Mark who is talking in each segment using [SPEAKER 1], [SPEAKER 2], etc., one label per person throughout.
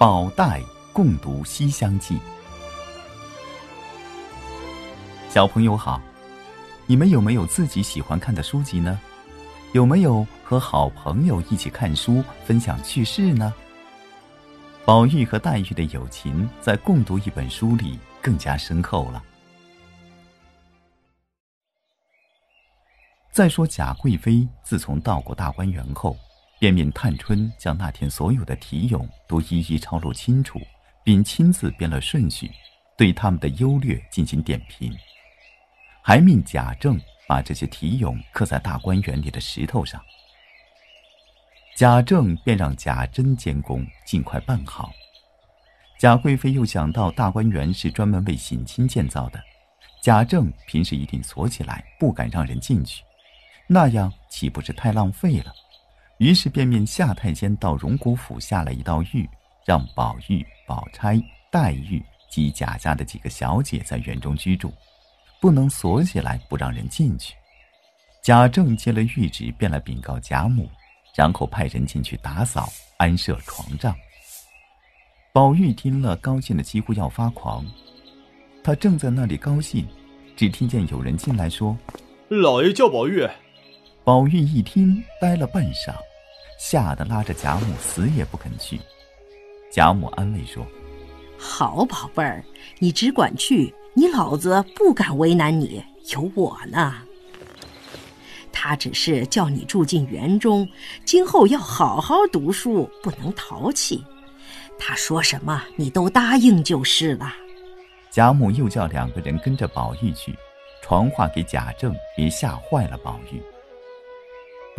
[SPEAKER 1] 宝黛共读《西厢记》。小朋友好，你们有没有自己喜欢看的书籍呢？有没有和好朋友一起看书、分享趣事呢？宝玉和黛玉的友情在共读一本书里更加深厚了。再说贾贵妃自从到过大观园后，便命探春将那天所有的题咏都一一抄录清楚，并亲自编了顺序，对他们的优劣进行点评。还命贾政把这些题咏刻在大观园里的石头上。贾政便让贾珍监工，尽快办好。贾贵妃又想到大观园是专门为省亲建造的，贾政平时一定锁起来，不敢让人进去。那样岂不是太浪费了？于是便命夏太监到荣国府下了一道谕，让宝玉、宝钗、黛玉及贾家的几个小姐在园中居住，不能锁起来不让人进去。贾政接了谕旨，便来禀告贾母，然后派人进去打扫、安设床帐。宝玉听了，高兴的几乎要发狂。他正在那里高兴，只听见有人进来说：“
[SPEAKER 2] 老爷叫宝玉。”
[SPEAKER 1] 宝玉一听，呆了半晌，吓得拉着贾母死也不肯去。贾母安慰说：“
[SPEAKER 3] 好宝贝儿，你只管去，你老子不敢为难你，有我呢。他只是叫你住进园中，今后要好好读书，不能淘气。他说什么，你都答应就是了。”
[SPEAKER 1] 贾母又叫两个人跟着宝玉去，传话给贾政，别吓坏了宝玉。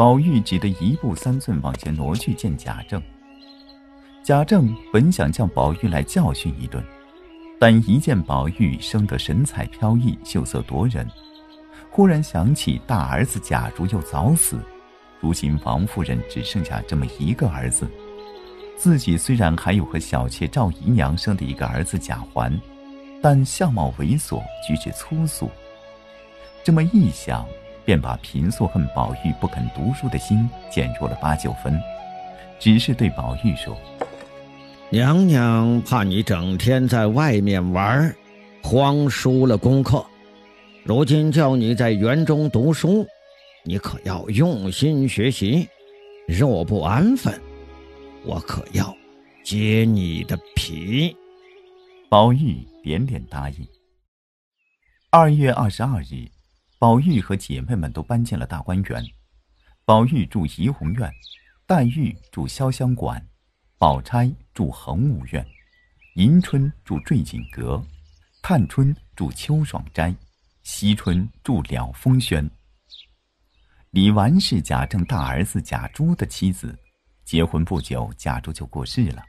[SPEAKER 1] 宝玉只得一步三寸往前挪去见贾政。贾政本想叫宝玉来教训一顿，但一见宝玉生得神采飘逸、秀色夺人，忽然想起大儿子贾珠又早死，如今王夫人只剩下这么一个儿子，自己虽然还有和小妾赵姨娘生的一个儿子贾环，但相貌猥琐，举止粗俗。这么一想。便把平素恨宝玉不肯读书的心减弱了八九分，只是对宝玉说：“
[SPEAKER 4] 娘娘怕你整天在外面玩，荒疏了功课。如今叫你在园中读书，你可要用心学习。若不安分，我可要揭你的皮。”
[SPEAKER 1] 宝玉点点答应。二月二十二日。宝玉和姐妹们都搬进了大观园，宝玉住怡红院，黛玉住潇湘馆，宝钗住恒芜院，迎春住坠锦阁，探春住秋爽斋，惜春住了风轩。李纨是贾政大儿子贾珠的妻子，结婚不久，贾珠就过世了，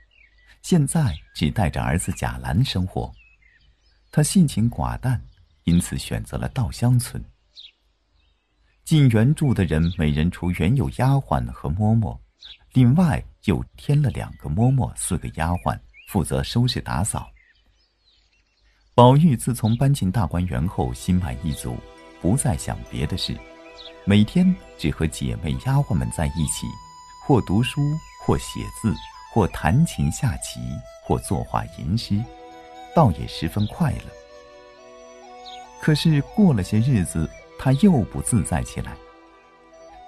[SPEAKER 1] 现在只带着儿子贾兰生活。他性情寡淡，因此选择了稻香村。进园住的人，每人除原有丫鬟和嬷嬷，另外又添了两个嬷嬷、四个丫鬟，负责收拾打扫。宝玉自从搬进大观园后，心满意足，不再想别的事，每天只和姐妹丫鬟们在一起，或读书，或写字，或弹琴下棋，或作画吟诗，倒也十分快乐。可是过了些日子，他又不自在起来。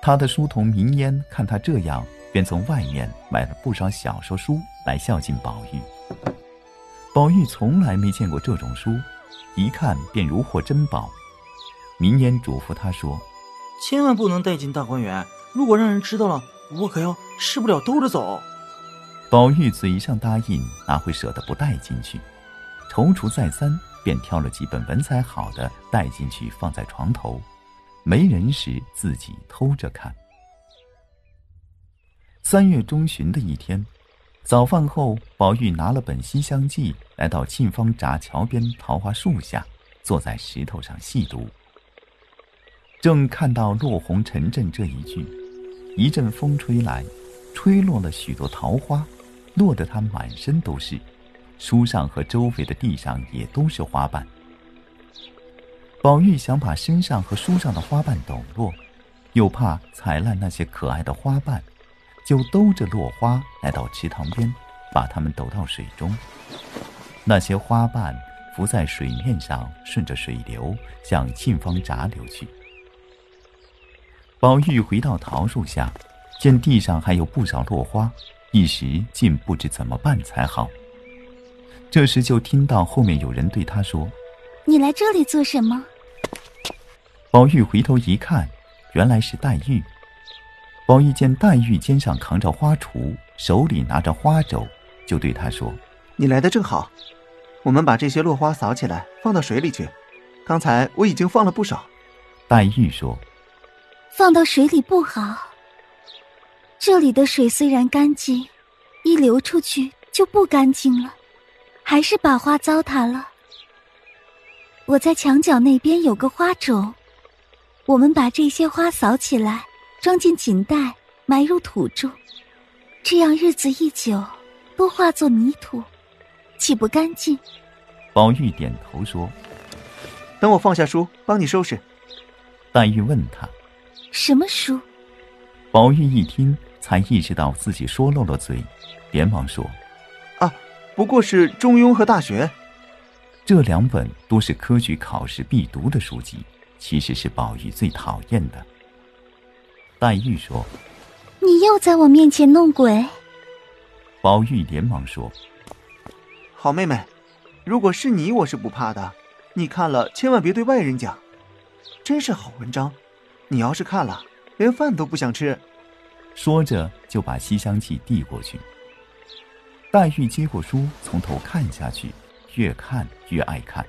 [SPEAKER 1] 他的书童明烟看他这样，便从外面买了不少小说书来孝敬宝玉。宝玉从来没见过这种书，一看便如获珍宝。明烟嘱咐他说：“
[SPEAKER 5] 千万不能带进大观园，如果让人知道了，我可要吃不了兜着走。”
[SPEAKER 1] 宝玉嘴上答应，哪会舍得不带进去？踌躇再三。便挑了几本文采好的带进去，放在床头，没人时自己偷着看。三月中旬的一天，早饭后，宝玉拿了本《西厢记》，来到沁芳闸桥边桃花树下，坐在石头上细读。正看到“落红成阵”这一句，一阵风吹来，吹落了许多桃花，落得他满身都是。书上和周围的地上也都是花瓣。宝玉想把身上和书上的花瓣抖落，又怕踩烂那些可爱的花瓣，就兜着落花来到池塘边，把它们抖到水中。那些花瓣浮在水面上，顺着水流向沁芳闸流去。宝玉回到桃树下，见地上还有不少落花，一时竟不知怎么办才好。这时就听到后面有人对他说：“
[SPEAKER 6] 你来这里做什么？”
[SPEAKER 1] 宝玉回头一看，原来是黛玉。宝玉见黛玉肩上扛着花锄，手里拿着花帚，就对她说：“
[SPEAKER 7] 你来的正好，我们把这些落花扫起来，放到水里去。刚才我已经放了不少。”
[SPEAKER 1] 黛玉说。
[SPEAKER 6] 放到水里不好。这里的水虽然干净，一流出去就不干净了，还是把花糟蹋了。我在墙角那边有个花帚，我们把这些花扫起来，装进锦袋，埋入土中，这样日子一久，都化作泥土，岂不干净？
[SPEAKER 1] 宝玉点头说：“
[SPEAKER 7] 等我放下书，帮你收拾。”
[SPEAKER 1] 黛玉问他。
[SPEAKER 6] 什么书？
[SPEAKER 1] 宝玉一听，才意识到自己说漏了嘴，连忙说：“
[SPEAKER 7] 啊，不过是《中庸》和《大学》，
[SPEAKER 1] 这两本都是科举考试必读的书籍，其实是宝玉最讨厌的。”黛玉说：“
[SPEAKER 6] 你又在我面前弄鬼。”
[SPEAKER 1] 宝玉连忙说：“
[SPEAKER 7] 好妹妹，如果是你，我是不怕的。你看了，千万别对外人讲。真是好文章。”你要是看了，连饭都不想吃。
[SPEAKER 1] 说着，就把《西厢记》递过去。黛玉接过书，从头看下去，越看越爱看，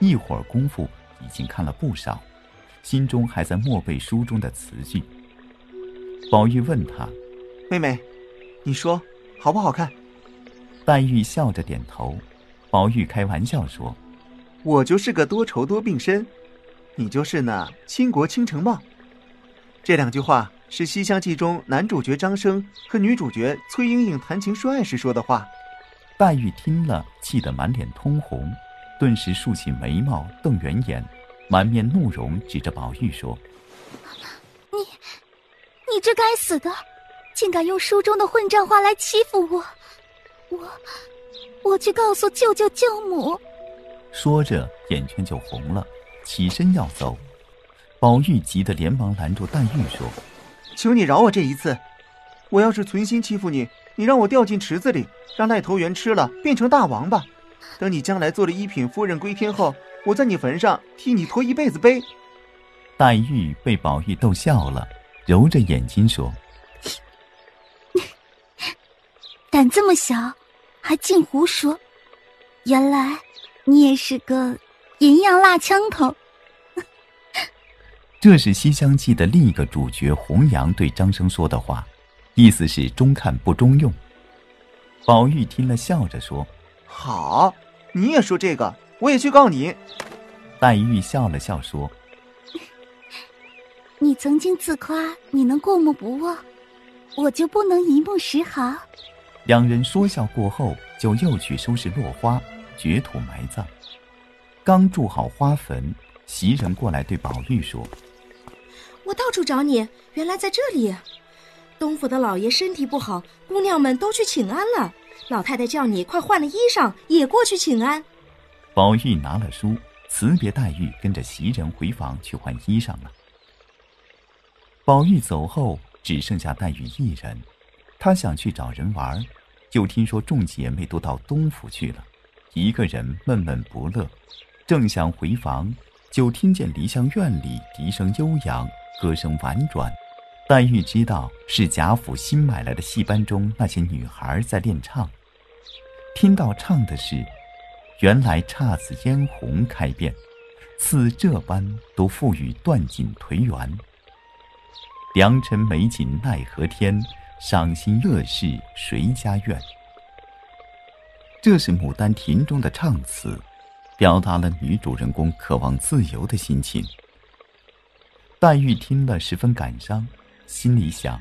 [SPEAKER 1] 一会儿功夫已经看了不少，心中还在默背书中的词句。宝玉问他：“
[SPEAKER 7] 妹妹，你说好不好看？”
[SPEAKER 1] 黛玉笑着点头。宝玉开玩笑说：“
[SPEAKER 7] 我就是个多愁多病身，你就是那倾国倾城貌。”这两句话是《西厢记》中男主角张生和女主角崔莺莺谈情说爱时说的话。
[SPEAKER 1] 黛玉听了，气得满脸通红，顿时竖起眉毛，瞪圆眼，满面怒容，指着宝玉说：“
[SPEAKER 6] 你，你这该死的，竟敢用书中的混账话来欺负我！我，我去告诉舅舅舅母。”
[SPEAKER 1] 说着，眼圈就红了，起身要走。宝玉急得连忙拦住黛玉说：“
[SPEAKER 7] 求你饶我这一次，我要是存心欺负你，你让我掉进池子里，让赖头猿吃了，变成大王八。等你将来做了一品夫人归天后，我在你坟上替你拖一辈子碑。”
[SPEAKER 1] 黛玉被宝玉逗笑了，揉着眼睛说：“
[SPEAKER 6] 胆这么小，还净胡说！原来你也是个银样蜡枪头。”
[SPEAKER 1] 这是《西厢记》的另一个主角红娘对张生说的话，意思是中看不中用。宝玉听了，笑着说：“
[SPEAKER 7] 好，你也说这个，我也去告你。”
[SPEAKER 1] 黛玉笑了笑说：“
[SPEAKER 6] 你曾经自夸你能过目不忘，我就不能一目十行。”
[SPEAKER 1] 两人说笑过后，就又去收拾落花，掘土埋葬。刚筑好花坟，袭人过来对宝玉说。
[SPEAKER 8] 我到处找你，原来在这里。东府的老爷身体不好，姑娘们都去请安了。老太太叫你快换了衣裳，也过去请安。
[SPEAKER 1] 宝玉拿了书，辞别黛玉，跟着袭人回房去换衣裳了。宝玉走后，只剩下黛玉一人。他想去找人玩，就听说众姐妹都到东府去了，一个人闷闷不乐，正想回房，就听见梨香院里笛声悠扬。歌声婉转，黛玉知道是贾府新买来的戏班中那些女孩在练唱。听到唱的是：“原来姹紫嫣红开遍，似这般都付与断锦颓垣。良辰美景奈何天，赏心乐事谁家院？”这是《牡丹亭》中的唱词，表达了女主人公渴望自由的心情。黛玉听了十分感伤，心里想：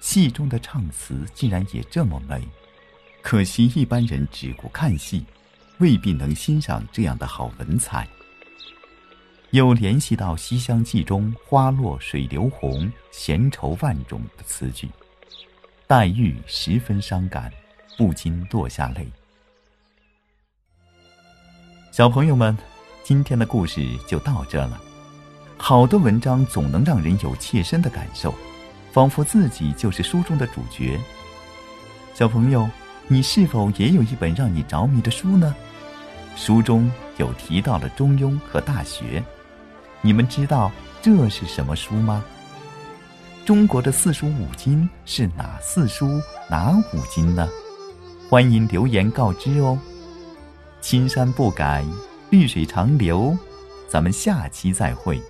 [SPEAKER 1] 戏中的唱词竟然也这么美，可惜一般人只顾看戏，未必能欣赏这样的好文采。又联系到《西厢记》中“花落水流红，闲愁万种”的词句，黛玉十分伤感，不禁落下泪。小朋友们，今天的故事就到这了。好的文章总能让人有切身的感受，仿佛自己就是书中的主角。小朋友，你是否也有一本让你着迷的书呢？书中有提到了《中庸》和《大学》，你们知道这是什么书吗？中国的四书五经是哪四书哪五经呢？欢迎留言告知哦。青山不改，绿水长流，咱们下期再会。